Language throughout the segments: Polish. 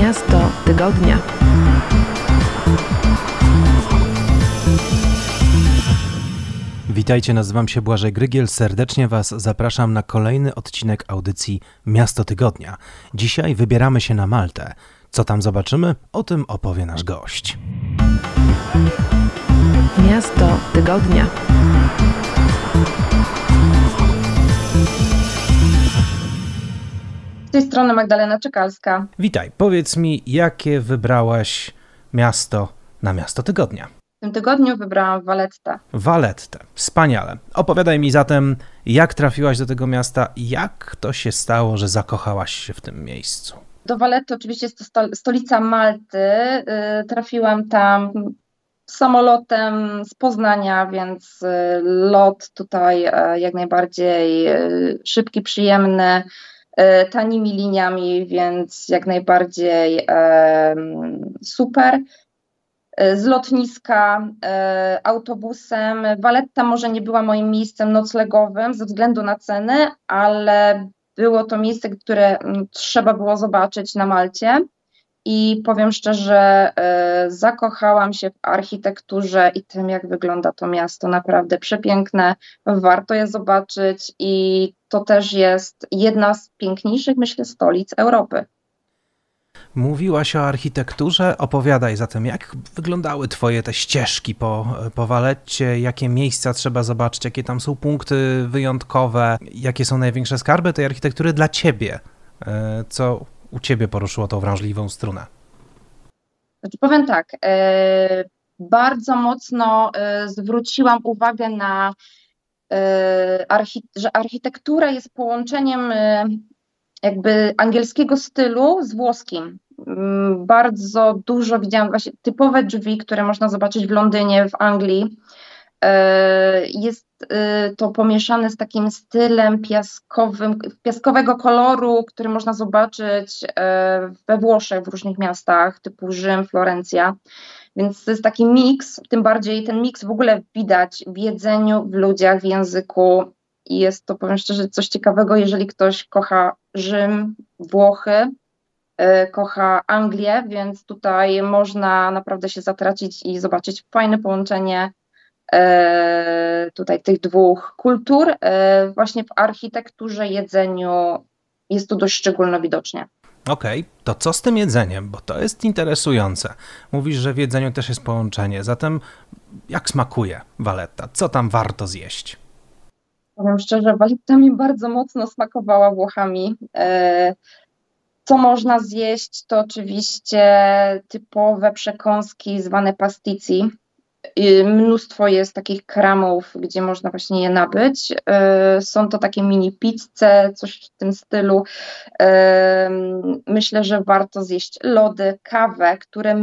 Miasto tygodnia. Witajcie, nazywam się Błażej Grygiel. Serdecznie Was zapraszam na kolejny odcinek audycji Miasto Tygodnia. Dzisiaj wybieramy się na Maltę. Co tam zobaczymy? O tym opowie nasz gość. Miasto tygodnia. Z tej strony Magdalena Czekalska. Witaj, powiedz mi, jakie wybrałaś miasto na Miasto Tygodnia? W tym tygodniu wybrałam Valettę. Valettę. Wspaniale. Opowiadaj mi zatem, jak trafiłaś do tego miasta, jak to się stało, że zakochałaś się w tym miejscu. Do Valetty oczywiście jest to sto- stolica Malty. Y, Trafiłam tam samolotem z Poznania, więc y, lot tutaj e, jak najbardziej y, szybki, przyjemny, tanimi liniami, więc jak najbardziej em, super. E, Z lotniska e, autobusem. Valletta może nie była moim miejscem noclegowym ze względu na ceny, ale było to miejsce, które mm, trzeba było zobaczyć na Malcie. I powiem szczerze, e, zakochałam się w architekturze i tym, jak wygląda to miasto. Naprawdę przepiękne, warto je zobaczyć i to też jest jedna z piękniejszych, myślę, stolic Europy. Mówiłaś o architekturze, opowiadaj zatem, jak wyglądały twoje te ścieżki po, po Waletcie, jakie miejsca trzeba zobaczyć, jakie tam są punkty wyjątkowe, jakie są największe skarby tej architektury dla ciebie, E, co u ciebie poruszyło tą wrażliwą strunę. Znaczy powiem tak, e, bardzo mocno e, zwróciłam uwagę na, że architektura jest połączeniem e, jakby angielskiego stylu z włoskim. Mm, Bardzo dużo widziałam właśnie typowe drzwi, które można zobaczyć w Londynie, w Anglii. E, Jest e, to pomieszane z takim stylem piaskowym, piaskowego koloru, który można zobaczyć e, we Włoszech, w różnych miastach, typu Rzym, Florencja. Więc to jest taki miks, tym bardziej ten miks w ogóle widać w jedzeniu, w ludziach, w języku. I jest to, powiem szczerze, coś ciekawego, jeżeli ktoś kocha Rzym, Włochy, e, kocha Anglię, więc tutaj można naprawdę się zatracić i zobaczyć fajne połączenie e, tutaj tych dwóch kultur. E, Właśnie w architekturze, jedzeniu jest to dość szczególno widocznie. Okej, to co z tym jedzeniem, bo to jest interesujące. Mówisz, że w jedzeniu też jest połączenie, zatem jak smakuje Waletta? Co tam warto zjeść? Powiem szczerze, Walita mi bardzo mocno smakowała Włochami. E, Co można zjeść, to oczywiście typowe przekąski zwane pastici. I Mnóstwo jest takich kramów, gdzie można właśnie je nabyć. E, Są to takie mini pizze, coś w tym stylu. E, Myślę, że warto zjeść lody, kawę, które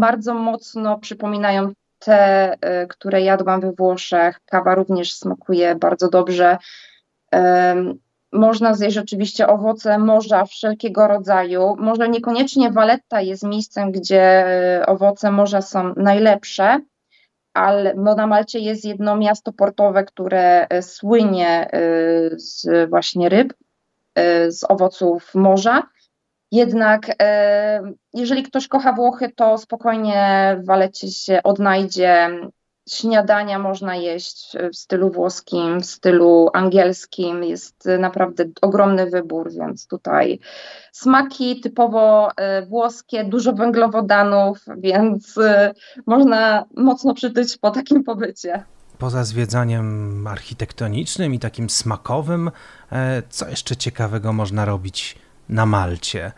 bardzo mocno przypominają te, które jadłam we Włoszech. Kawa również smakuje bardzo dobrze. Można zjeść oczywiście owoce morza wszelkiego rodzaju. Może niekoniecznie Valletta jest miejscem, gdzie owoce morza są najlepsze, ale bo na Malcie jest jedno miasto portowe, które e, słynie e, z właśnie ryb, e, z owoców morza. Jednak jeżeli ktoś kocha Włochy, to spokojnie w Walecie się odnajdzie. Śniadania można jeść w stylu włoskim, w stylu angielskim. Jest naprawdę ogromny wybór, więc tutaj smaki typowo e, włoskie, dużo węglowodanów, więc e, można mocno przytyć po takim pobycie. Poza zwiedzaniem architektonicznym i takim smakowym, e, co jeszcze ciekawego można robić na Malcie?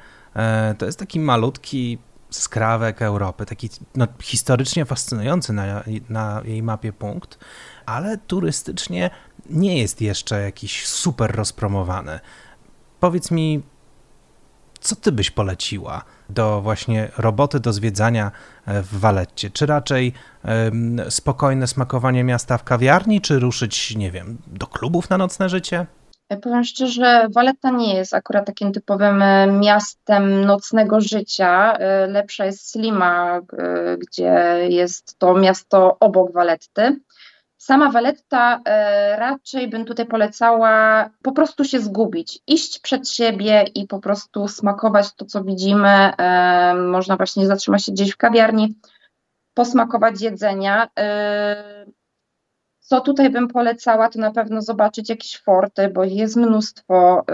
To jest taki malutki skrawek Europy, taki no, historycznie fascynujący na, na jej mapie punkt, ale turystycznie nie jest jeszcze jakiś super rozpromowany. Powiedz mi, co ty byś poleciła do właśnie roboty, do zwiedzania e, w Waletcie? Czy raczej spokojne smakowanie miasta w kawiarni, czy ruszyć, nie wiem, do klubów na nocne życie? Powiem szczerze, Valletta nie jest akurat takim typowym e, miastem nocnego życia. E, Lepsza jest Slima, e, gdzie jest to miasto obok Valletty. Sama Valetta raczej bym tutaj polecała po prostu się zgubić, iść przed siebie i po prostu smakować to, co widzimy. Można właśnie zatrzymać się gdzieś w kawiarni, posmakować jedzenia. Co tutaj bym polecała, to na pewno zobaczyć jakieś forty, bo jest mnóstwo.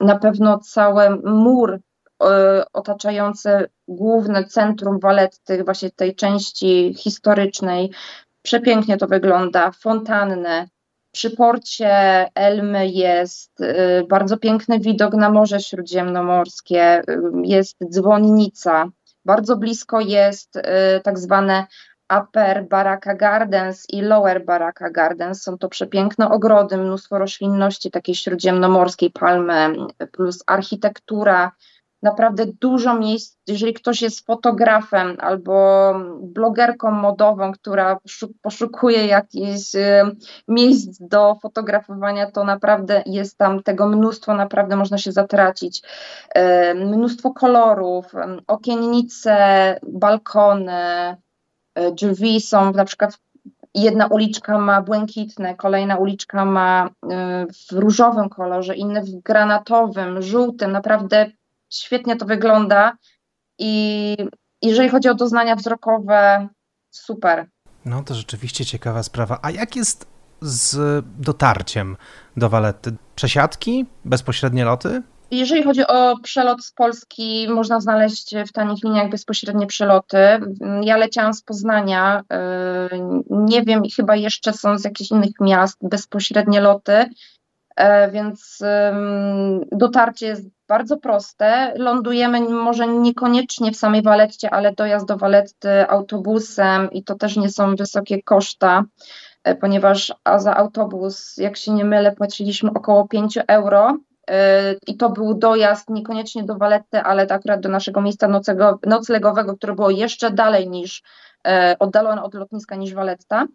Na pewno cały mur otaczający główne centrum Waletty, właśnie tej części historycznej, Przepięknie to wygląda, fontanny. Przy porcie Elmy jest y, bardzo piękny widok na Morze Śródziemnomorskie, y, jest dzwonnica. Bardzo blisko jest y, tak zwane Upper Baraka Gardens i Lower Baraka Gardens. Są to przepiękne ogrody, mnóstwo roślinności takiej śródziemnomorskiej, palmy, plus architektura, naprawdę dużo miejsc, jeżeli ktoś jest fotografem albo blogerką modową, która poszukuje jakichś y, miejsc do fotografowania, to naprawdę jest tam tego mnóstwo, naprawdę można się zatracić. Y, mnóstwo kolorów, y, okiennice, balkony, drzwi są na przykład jedna uliczka ma błękitne, kolejna uliczka ma w różowym kolorze, inne w granatowym, żółtym, naprawdę świetnie to wygląda i jeżeli chodzi o doznania wzrokowe, super. No to rzeczywiście ciekawa sprawa. A jak jest z dotarciem do Waletty? Przesiadki, bezpośrednie loty? Jeżeli chodzi o przelot z Polski, można znaleźć w tanich liniach bezpośrednie przeloty. Ja leciałam z Poznania, yy, nie wiem, chyba jeszcze są z jakichś innych miast bezpośrednie loty, yy, więc dotarcie jest bardzo proste. Lądujemy może niekoniecznie w samej Waletcie, ale dojazd do Waletty autobusem i to też nie są wysokie koszta, e, ponieważ a za autobus, jak się nie mylę, płaciliśmy około 5 euro. E, I to był dojazd niekoniecznie do Waletty, ale akurat do naszego miejsca noclegowego, które było jeszcze dalej niż e, oddalone od lotniska niż Waletta.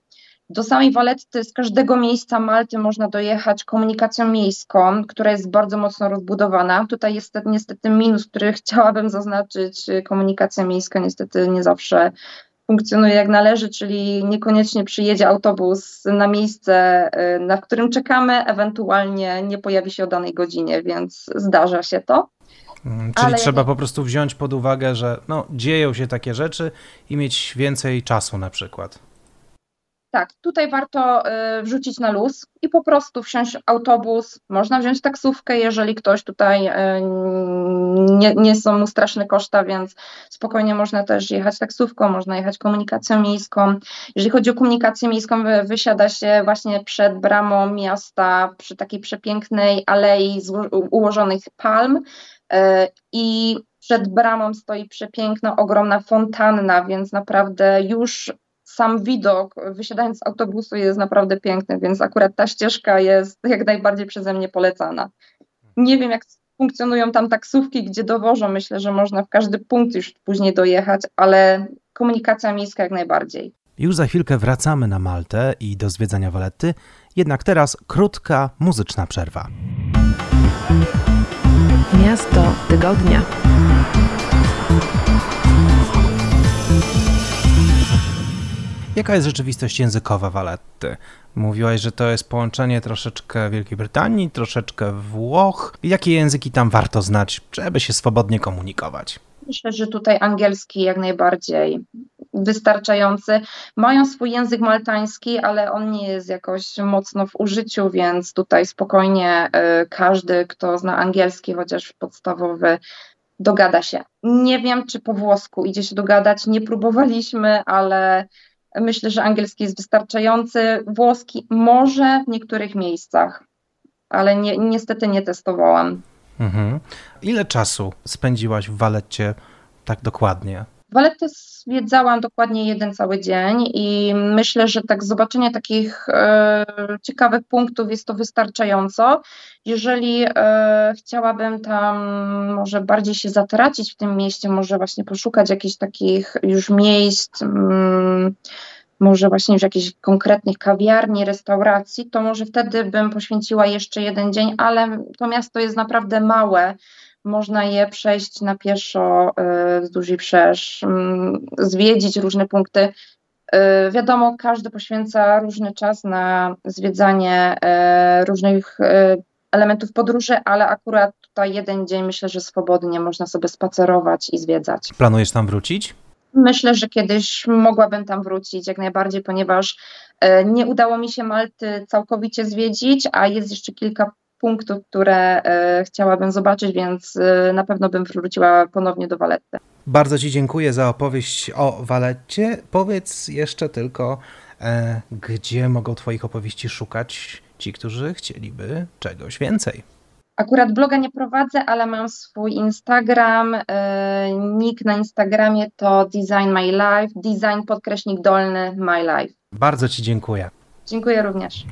Do samej Waletty z każdego miejsca Malty można dojechać komunikacją miejską, która jest bardzo mocno rozbudowana. Tutaj jest niestety minus, który chciałabym zaznaczyć. Komunikacja miejska niestety nie zawsze funkcjonuje jak należy, czyli niekoniecznie przyjedzie autobus na miejsce, y, na którym czekamy, ewentualnie nie pojawi się o danej godzinie, więc zdarza się to. Mm, czyli Ale trzeba po prostu wziąć pod uwagę, że no, dzieją się takie rzeczy i mieć więcej czasu na przykład. Tak, tutaj warto y, wrzucić na luz i po prostu wsiąść autobus. Można wziąć taksówkę, jeżeli ktoś tutaj y, nie, nie są mu straszne koszta, więc spokojnie można też jechać taksówką, można jechać komunikacją miejską. Jeżeli chodzi o komunikację miejską, wysiada się właśnie przed bramą miasta przy takiej przepięknej alei ułożonych palm y, i przed bramą stoi przepiękna, ogromna fontanna, więc naprawdę już sam widok wysiadając z autobusu jest naprawdę piękny, więc akurat ta ścieżka jest jak najbardziej przeze mnie polecana. Nie wiem, jak funkcjonują tam taksówki, gdzie dowożą. Myślę, że można w każdy punkt już później dojechać, ale komunikacja miejska jak najbardziej. Już za chwilkę wracamy na Maltę i do zwiedzania Waletty, jednak teraz krótka muzyczna przerwa. Miasto tygodnia. Jaka jest rzeczywistość językowa Waletty? Mówiłaś, że to jest połączenie troszeczkę Wielkiej Brytanii, troszeczkę Włoch. Jakie języki tam warto znać, żeby się swobodnie komunikować? Myślę, że tutaj angielski jak najbardziej wystarczający. Mają swój język maltański, ale on nie jest jakoś mocno w użyciu, więc tutaj spokojnie y, każdy, kto zna angielski, chociaż podstawowy, dogada się. Nie wiem, czy po włosku idzie się dogadać, nie próbowaliśmy, ale Myślę, że angielski jest wystarczający. Włoski może w niektórych miejscach, ale nie, niestety nie testowałam. Mhm. Ile czasu spędziłaś w Waletcie tak dokładnie? Waletę zwiedzałam dokładnie jeden cały dzień i myślę, że tak zobaczenie takich e, ciekawych punktów jest to wystarczająco. Jeżeli e, chciałabym tam może bardziej się zatracić w tym mieście, może właśnie poszukać jakichś takich już miejsc, mm, może właśnie już jakichś konkretnych kawiarni, restauracji, to może wtedy bym poświęciła jeszcze jeden dzień, ale to miasto jest naprawdę małe można je przejść na pieszo wzdłuż y, i wszerz, mm, zwiedzić różne punkty. E, wiadomo, każdy poświęca różny czas na zwiedzanie e, różnych elementów podróży, ale akurat tutaj jeden dzień myślę, że swobodnie można sobie spacerować i zwiedzać. Planujesz tam wrócić? Myślę, że kiedyś mogłabym tam wrócić jak najbardziej, ponieważ nie udało mi się Malty całkowicie zwiedzić, a jest jeszcze kilka punktów, które e, chciałabym zobaczyć, więc e, na pewno bym wróciła ponownie do Valety. Bardzo Ci dziękuję za opowieść o Waletcie. Powiedz jeszcze tylko, e, gdzie mogą Twoich opowieści szukać ci, którzy chcieliby czegoś więcej. Akurat bloga nie prowadzę, ale mam swój Instagram. Nick na Instagramie to Design My Life, design podkreśnik dolny My Life. Bardzo Ci dziękuję. Dziękuję również.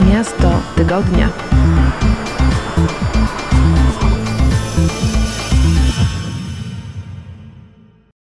Miasto tygodnia.